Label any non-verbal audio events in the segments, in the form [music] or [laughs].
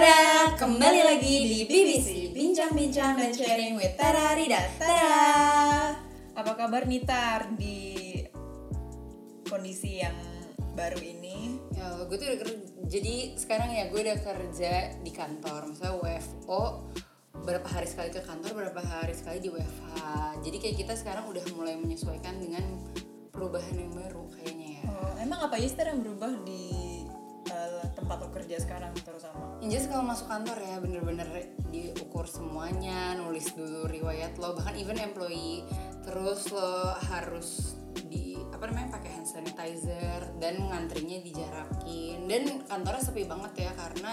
Tada, kembali lagi di BBC Bincang-bincang dan sharing with Tara Rida. Tada Apa kabar Nitar di kondisi yang baru ini? Ya, gue tuh udah kerja, jadi sekarang ya gue udah kerja di kantor. Misalnya WFO Berapa hari sekali ke kantor, berapa hari sekali di WFH Jadi kayak kita sekarang udah mulai menyesuaikan dengan perubahan yang baru kayaknya ya. Oh, emang apa aja yang berubah di tempat lo kerja sekarang terutama? Yang jelas kalau masuk kantor ya bener-bener diukur semuanya, nulis dulu riwayat lo, bahkan even employee, terus lo harus di apa namanya pakai hand sanitizer dan ngantrinya dijarakin dan kantornya sepi banget ya karena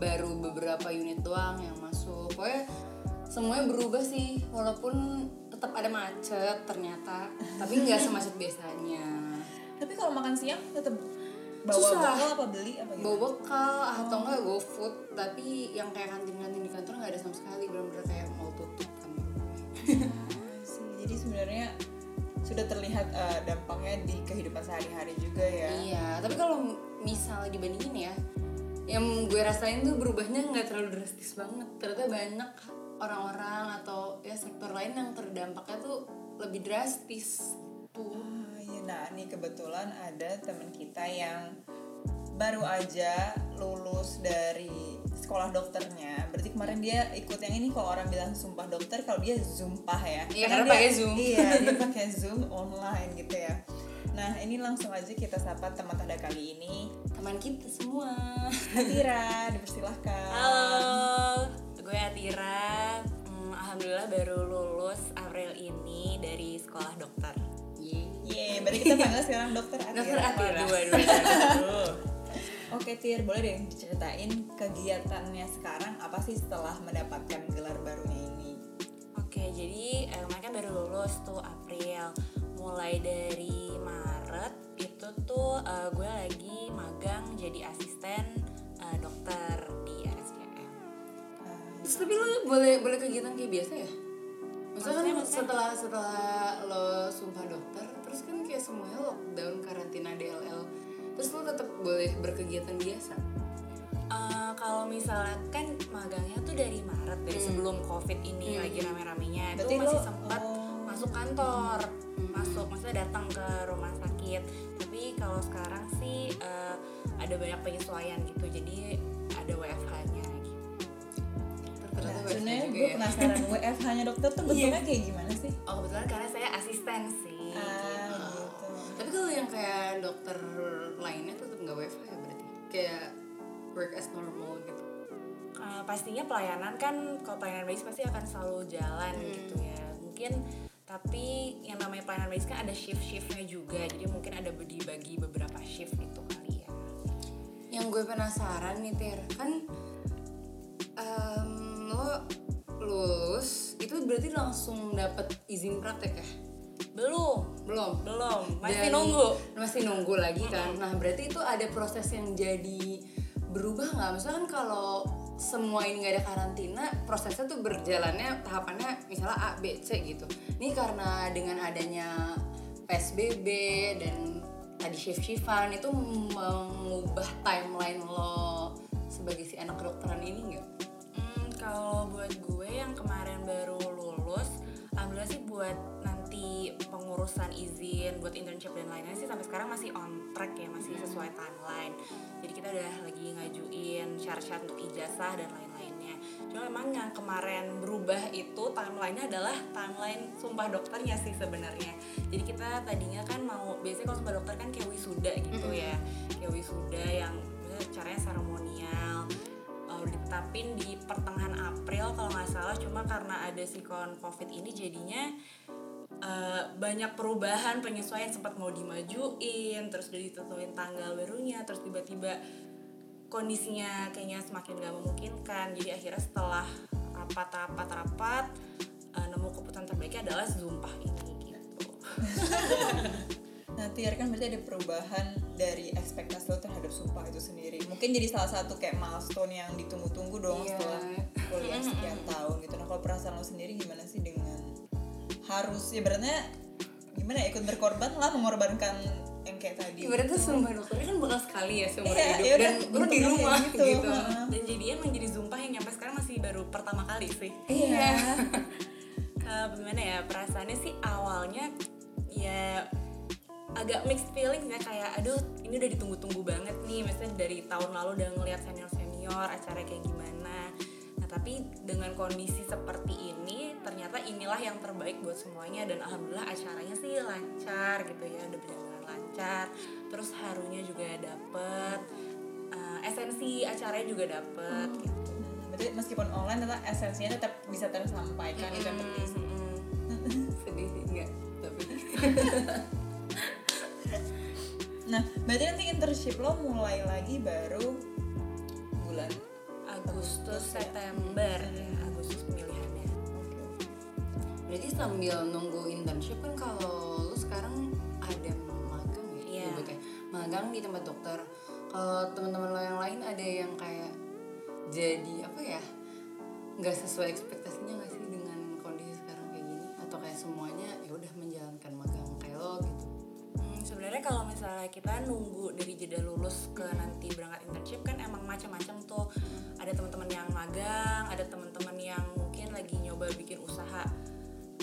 baru beberapa unit doang yang masuk. Pokoknya semuanya berubah sih walaupun tetap ada macet ternyata, tapi nggak semacet biasanya. Tapi kalau makan siang tetap bawa Susah. bekal apa beli apa gitu? bawa bekal atau enggak go food tapi yang kayak kantin-kantin di kantor nggak ada sama sekali benar-benar kayak mau tutup kan. [laughs] Jadi sebenarnya sudah terlihat uh, dampaknya di kehidupan sehari-hari juga ya. iya tapi kalau misalnya dibandingin ya yang gue rasain tuh berubahnya nggak terlalu drastis banget ternyata banyak orang-orang atau ya sektor lain yang terdampaknya tuh lebih drastis tuh Nih kebetulan ada teman kita yang baru aja lulus dari sekolah dokternya. Berarti kemarin dia ikut yang ini kalau orang bilang sumpah dokter, kalau dia zumpah ya. Iya, karena pakai Zoom. Iya, dia [laughs] pakai Zoom online gitu ya. Nah, ini langsung aja kita sapa teman tada kali ini. teman kita semua Atira, dipersilahkan. Halo, gue Atira. Hmm, Alhamdulillah baru lulus April ini dari sekolah dokter. Yeay. Yeay, berarti kita panggil sekarang dokter Atira. Dokter Atira. Dua, dua, dua. Oke Tir, boleh deh diceritain kegiatannya sekarang apa sih setelah mendapatkan gelar barunya ini? Oke, jadi eh, mereka baru lulus tuh April. Mulai dari Maret itu tuh eh, gue lagi magang jadi asisten eh, dokter di RSCM. Ah, Terus tapi lu boleh boleh kegiatan kayak biasa ya? Maksudnya Maksudnya, kan maksudnya? setelah setelah lo sumpah dokter, lockdown karantina DLL, terus lo tetap boleh berkegiatan biasa. Eh, kalau misalnya kan magangnya tuh dari Maret dari sebelum COVID ini lagi rame-ramenya itu masih lo- sempat oh. masuk kantor, masuk maksudnya datang ke rumah sakit. Tapi kalau sekarang sih eh, ada banyak penyesuaian gitu, jadi ada WFH-nya gitu. Nah, Ternyata WFH sebenarnya gue ya. penasaran WFH-nya dokter tuh bentuknya kayak gimana sih? Oh kebetulan karena saya asisten sih. Ah, gitu. Kalau yang kayak dokter lainnya tetap nggak WFH ya berarti? Kayak work as normal gitu. Eh, pastinya pelayanan kan kalau pelayanan medis pasti akan selalu jalan gitu ya mungkin tapi yang namanya pelayanan medis kan ada shift shiftnya juga jadi mungkin ada dibagi beberapa shift gitu kali ya Yang gue penasaran nih Tir, kan em, lo lulus itu berarti langsung dapet izin praktek ya? Belum. Belum. masih Dan- nunggu. masih nunggu lagi kan. Nah berarti itu ada proses yang jadi berubah nggak? Misalnya kan kalau semua ini nggak ada karantina prosesnya tuh berjalannya tahapannya misalnya A B C gitu. Ini karena dengan adanya PSBB dan tadi shift shiftan itu mengubah timeline lo sebagai si anak kedokteran ini nggak? Hmm, kalau buat gue yang kemarin baru lulus, alhamdulillah sih buat nanti pengurusan izin buat internship dan lainnya sih sampai sekarang masih on track ya, masih sesuai timeline. Jadi kita udah lagi ngajuin syarat-syarat untuk ijazah dan lain-lainnya. Cuma memang yang kemarin berubah itu timelinenya adalah timeline sumpah dokternya sih sebenarnya. Jadi kita tadinya kan mau biasanya kalau sumpah dokter kan kayak wisuda gitu ya, kayak wisuda yang caranya seremonial uh, ditetapin di pertengahan April kalau nggak salah cuma karena ada sikon covid ini jadinya banyak perubahan penyesuaian sempat mau dimajuin terus udah ditentuin tanggal barunya terus tiba-tiba kondisinya kayaknya semakin gak memungkinkan jadi akhirnya setelah rapat-rapat-rapat uh, nemu keputusan terbaiknya adalah zumpah ini gitu [laughs] Nah, Tir kan berarti ada perubahan dari ekspektasi lo terhadap sumpah itu sendiri. Mungkin jadi salah satu kayak milestone yang ditunggu-tunggu dong Iya. setelah kuliah sekian tahun gitu. Nah, kalau perasaan lo sendiri gimana sih dengan harus ya berarti gimana ya ikut berkorban lah mengorbankan yang kayak tadi. Ibaratnya sumpah dokternya kan bakal sekali ya seumur Iya, hidup. yaudah, dan lu di bentuknya rumah gitu, gitu. Heeh. dan jadi emang jadi sumpah yang nyampe sekarang masih baru pertama kali sih. Iya. [laughs] Eh, gimana ya perasaannya sih awalnya ya agak mixed feelings ya kayak aduh ini udah ditunggu-tunggu banget nih. Misalnya dari tahun lalu udah ngeliat senior senior acara kayak gimana nah tapi dengan kondisi seperti ini ternyata inilah yang terbaik buat semuanya. Dan alhamdulillah acaranya sih lancar gitu ya udah berjalan lancar. Terus harunya juga dapet eh, esensi acaranya juga dapet gitu. Hmm, berarti meskipun online tetap esensinya tetap bisa tersampaikan itu yang penting sih. Mm-mm. sedih sih enggak tapi. Nah berarti nanti internship lo mulai lagi baru Agustus September. Ya Agustus pemilihannya. Berarti sambil nunggu internship kan kalau lu sekarang ada magang ya? Iya. nyebutnya magang di tempat dokter. Kalau teman-teman lo yang lain ada yang kayak jadi apa ya nggak sesuai ekspektasinya nggak sih dengan kondisi sekarang kayak gini? Atau kayak semuanya ya udah sebenarnya kalau misalnya kita nunggu dari jeda lulus ke nanti berangkat internship kan emang macam-macam tuh. Ada teman-teman yang magang ada teman-teman yang mungkin lagi nyoba bikin usaha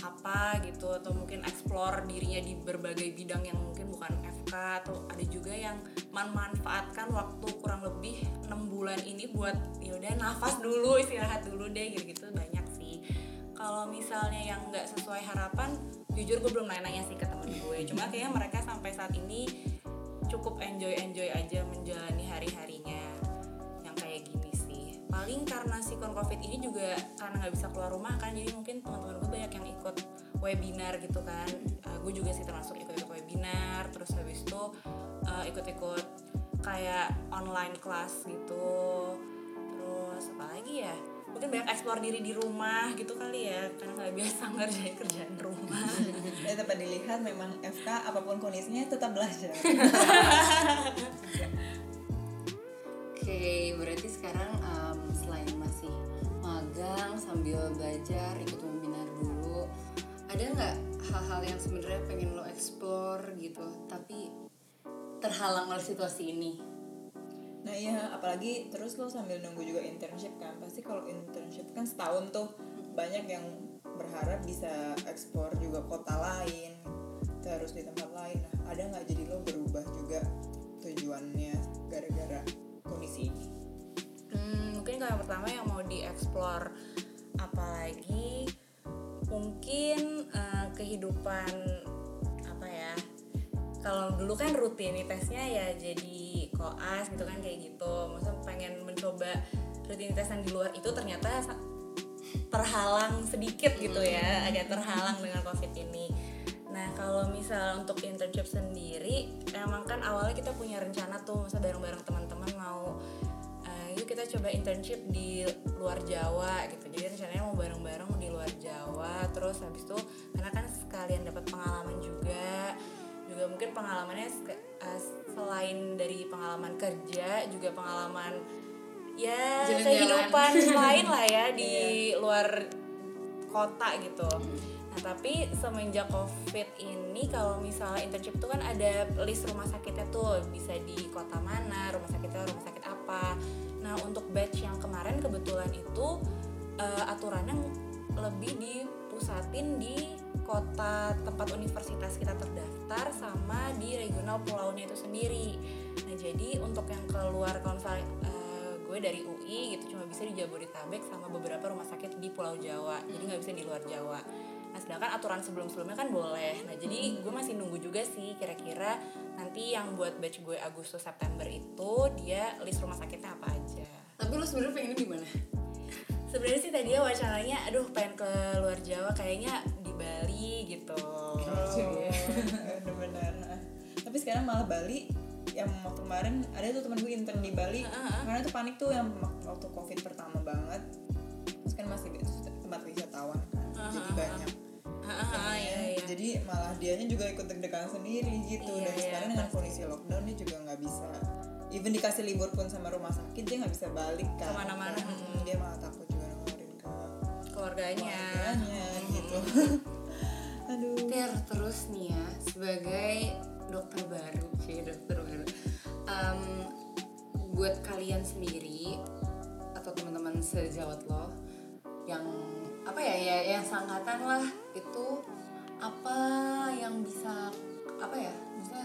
apa gitu atau mungkin explore dirinya di berbagai bidang yang mungkin bukan FK atau ada juga yang memanfaatkan waktu kurang lebih enam bulan ini buat ya udah nafas dulu istirahat dulu deh gitu-gitu banyak sih. Kalau misalnya yang nggak sesuai harapan jujur gue belum nanya-nanya sih ke gue. Cuma kayaknya mereka sampai saat ini cukup enjoy enjoy aja menjalani hari harinya yang kayak gini sih. Paling karena si covid ini juga karena nggak bisa keluar rumah kan jadi mungkin teman-teman gue banyak yang ikut webinar gitu kan. Eh, gue juga sih termasuk ikut-ikut webinar terus habis itu eh, ikut-ikut kayak online class gitu. Terus apa lagi ya? Mungkin banyak explore diri di rumah gitu kali ya karena nggak biasa [laughs] ngerjain kerjaan rumah ya tetap dilihat memang FK apa pun kondisinya tetap belajar. Oke, berarti sekarang em, selain masih magang sambil belajar ikut webinar dulu, ada nggak hal-hal yang sebenarnya pengen lo explore gitu, tapi terhalang oleh situasi ini? Nah iya, apalagi terus lo sambil nunggu juga internship kan. Pasti kalau internship kan setahun tuh banyak yang berharap bisa ekspor juga kota lain Terus di tempat lain. Nah ada nggak jadi lo berubah juga tujuannya gara-gara kondisi ini? Hmm, mungkin kalau yang pertama yang mau dieksplor apalagi mungkin eh, kehidupan apa ya kalau dulu kan rutinitasnya ya jadi koas gitu kan kayak gitu. Maksudnya pengen mencoba rutinitas yang di luar itu ternyata terhalang sedikit gitu ya agak terhalang dengan covid ini. Nah kalau misal untuk internship sendiri emang kan awalnya kita punya rencana tuh masa bareng-bareng teman-teman mau eh, yuk kita coba internship di luar Jawa gitu. Jadi rencananya mau bareng-bareng di luar Jawa terus habis itu karena kan sekalian dapat pengalaman juga juga mungkin pengalamannya eh, selain dari pengalaman kerja juga pengalaman ya Jalan-jalan. kehidupan lain lah ya di luar kota gitu. Nah tapi semenjak covid ini kalau misalnya internship tuh kan ada list rumah sakitnya tuh bisa di kota mana rumah sakitnya rumah sakit apa. Nah untuk batch yang kemarin kebetulan itu eh, aturannya lebih dipusatin di kota tempat universitas kita terdaftar sama di regional pulaunya itu sendiri. Nah jadi untuk yang keluar kalau misalnya eh, gue dari UI gitu cuma bisa di Jabodetabek sama beberapa rumah sakit di Pulau Jawa jadi nggak bisa di luar Jawa. Nah sedangkan aturan sebelum-sebelumnya kan boleh. Nah jadi gue masih nunggu juga sih kira-kira nanti yang buat batch gue Agustus September itu dia list rumah sakitnya apa aja. Tapi lo sebenarnya pengennya di mana? sebenarnya sih tadinya wacananya aduh pengen ke luar Jawa kayaknya di Bali gitu. [laughs] Bener-bener Nah, tapi sekarang malah Bali yang waktu kemarin ada tuh temen gue intern di Bali. Karena tuh panik tuh yang waktu covid pertama banget. Terus kan masih tempat wisatawan kan jadi banyak. Ah, iya, iya. jadi malah dianya juga ikut deg-degan sendiri gitu. Iya, dan iya, sekarang dengan kondisi lockdown dia juga nggak bisa. Even dikasih libur pun sama rumah sakit dia nggak bisa balik kan Ke mana-mana, Hmm, dia malah takut juga ngeluarin ke keluarganya. keluarganya gitu. [laughs] Aduh. Ter, terus nih ya, sebagai dokter baru. Sih dokter baru. Em, buat kalian sendiri atau teman-teman sejawat lo yang apa ya ya yang sangkatan lah itu apa yang bisa apa ya bisa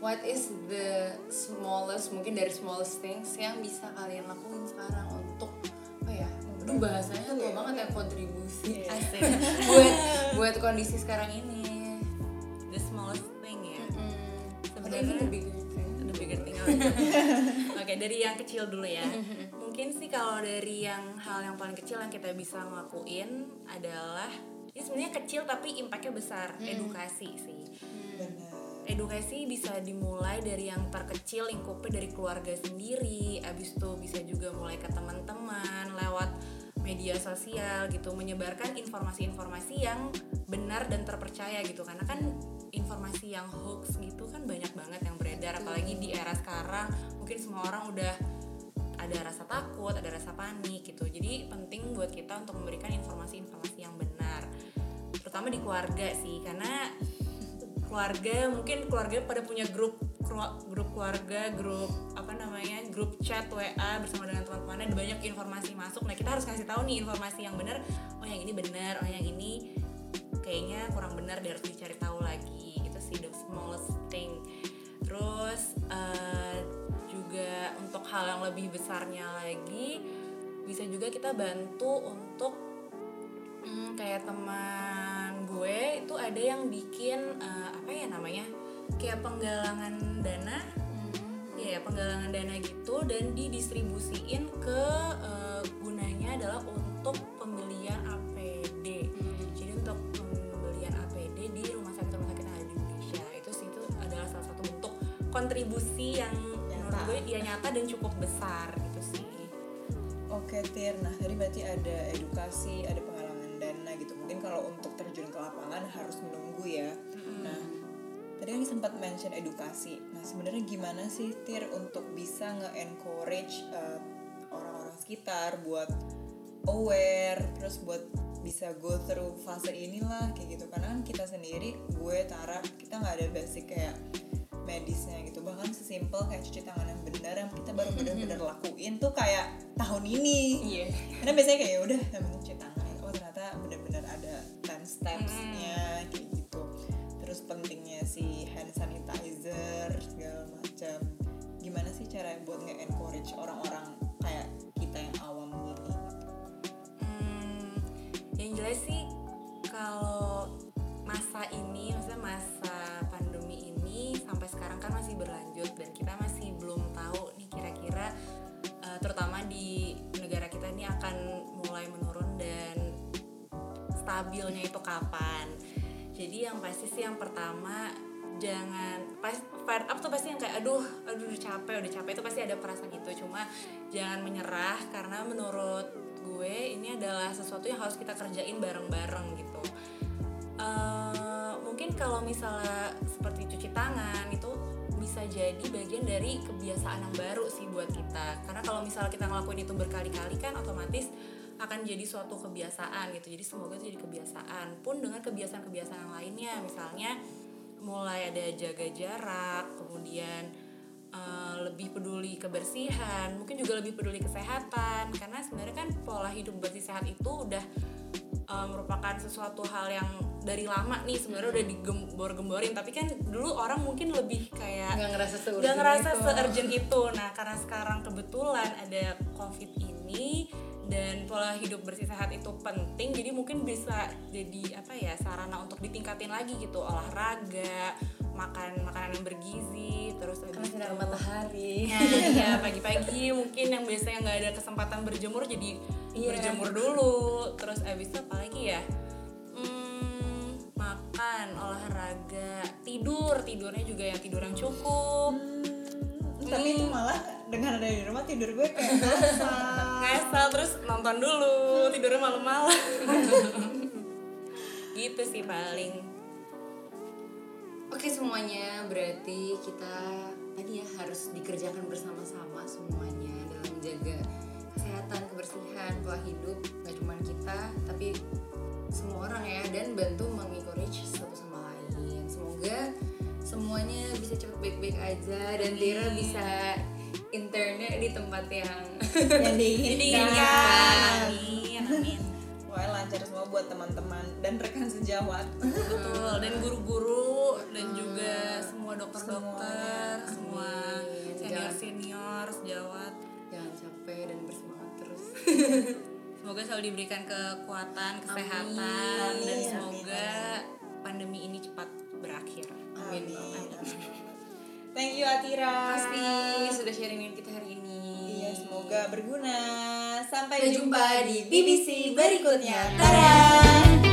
what is the smallest mungkin dari smallest things yang bisa kalian lakuin sekarang untuk apa ya aduh bahasanya tuh banget ya kontribusi. Iya. [laughs] buat buat kondisi sekarang ini the bigger thing the bigger thing oke dari yang kecil dulu ya. Mungkin sih kalau dari yang hal yang paling kecil yang kita bisa ngelakuin adalah ini sebenarnya kecil tapi impactnya besar edukasi sih. Benar. Edukasi bisa dimulai dari yang terkecil lingkupnya dari keluarga sendiri abis itu bisa juga mulai ke teman-teman lewat media sosial gitu menyebarkan informasi-informasi yang benar dan terpercaya gitu. Karena kan informasi yang hoax gitu kan banyak banget yang beredar apalagi di era sekarang. Mungkin semua orang udah ada rasa takut ada rasa panik gitu. Jadi penting buat kita untuk memberikan informasi-informasi yang benar. Terutama di keluarga sih karena keluarga mungkin keluarga pada punya grup grup keluarga grup apa namanya grup chat WA bersama dengan teman-temannya banyak informasi masuk. Nah kita harus kasih tahu nih informasi yang benar. Oh yang ini benar oh yang ini kayaknya kurang benar dia harus dicari tahu lagi. Itu sih the smallest thing. Terus eh, juga untuk hal yang lebih besarnya lagi bisa juga kita bantu untuk Hmm, kayak teman gue itu ada yang bikin eh, apa ya namanya kayak penggalangan dana ya penggalangan dana gitu dan didistribusiin ke eh, gunanya adalah untuk pembelian APD jadi untuk pembelian APD di rumah sakit rumah sakit yang ada di Indonesia. Itu sih itu adalah salah satu bentuk kontribusi yang menurut gue dia nyata dan cukup besar gitu sih. Oke Tir, nah tadi berarti ada edukasi, ada mention edukasi. Nah, sebenarnya gimana sih Tir untuk bisa nge-encourage uh, orang-orang sekitar buat aware, terus buat bisa go through fase inilah kayak gitu. Karena kan kita sendiri, gue Tara, kita nggak ada basic kayak medisnya gitu bahkan sesimpel kayak cuci tangan yang benar yang kita baru [laughs] benar-benar lakuin tuh kayak tahun ini iya karena biasanya kayak ya udah yang penting cuci tangan sanitizer segala macam gimana sih cara buat nge-encourage orang-orang kayak kita yang awam gini Hmm, yang jelas sih kalau masa ini, maksudnya masa pandemi ini sampai sekarang kan masih berlanjut dan kita masih belum tahu nih kira-kira eh, terutama di negara kita ini akan mulai menurun dan stabilnya itu kapan. Jadi yang pasti sih yang pertama jangan fire up tuh pasti yang kayak aduh aduh udah capek udah capek. Itu pasti ada perasaan gitu. Cuma jangan menyerah karena menurut gue ini adalah sesuatu yang harus kita kerjain bareng-bareng gitu. Eh, mungkin kalau misalnya seperti cuci tangan itu bisa jadi bagian dari kebiasaan yang baru sih buat kita. Karena kalau misalnya kita ngelakuin itu berkali-kali kan otomatis akan jadi suatu kebiasaan gitu. Jadi semoga itu jadi kebiasaan. Pun dengan kebiasaan-kebiasaan yang lainnya misalnya mulai ada jaga jarak kemudian eh, lebih peduli kebersihan mungkin juga lebih peduli kesehatan karena sebenarnya kan pola hidup bersih sehat itu udah eh, merupakan sesuatu hal yang dari lama nih sebenarnya udah digembor-gemborin tapi kan dulu orang mungkin lebih kayak nggak ngerasa seurgent ngerasa itu. se-urgent itu. Nah, karena sekarang kebetulan ada COVID ini dan pola hidup bersih sehat itu penting, jadi mungkin bisa jadi apa ya sarana untuk ditingkatin lagi gitu olahraga, makan makanan yang bergizi, terus karena sinar matahari Nah, iya [laughs] pagi-pagi mungkin yang biasanya nggak ada kesempatan berjemur jadi Iya. berjemur dulu. Terus abis itu apa lagi ya? Hmm, makan, olahraga, tidur, tidurnya juga yang tidur yang cukup. Hmm, tapi itu malah dengan ada di rumah tidur gue kayak [laughs] ngasal. ngasal terus nonton dulu tidurnya malam-malam [laughs] gitu sih paling Oke semuanya berarti kita tadi ya harus dikerjakan bersama-sama semuanya dalam menjaga kesehatan, kebersihan, pola hidup gak cuma kita tapi semua orang ya dan bantu mengencourage satu sama lain. Semoga semuanya bisa Tira bisa internnya di tempat yang yang [laughs] diinginkan. amin amin. Wah lancar semua buat teman-teman dan rekan sejawat. Betul dan guru-guru dan juga semua dokter-dokter semua. Amin. senior senior sejawat. Jangan capek dan bersemangat terus. [laughs] semoga selalu diberikan kekuatan kesehatan Amin. dan Amin, semoga pandemi ini cepat berakhir. Amin. Thank you Atira Pasti sudah sharing dengan kita hari ini. Iya semoga berguna Sampai jumpa jumpa di BBC berikutnya. Dadah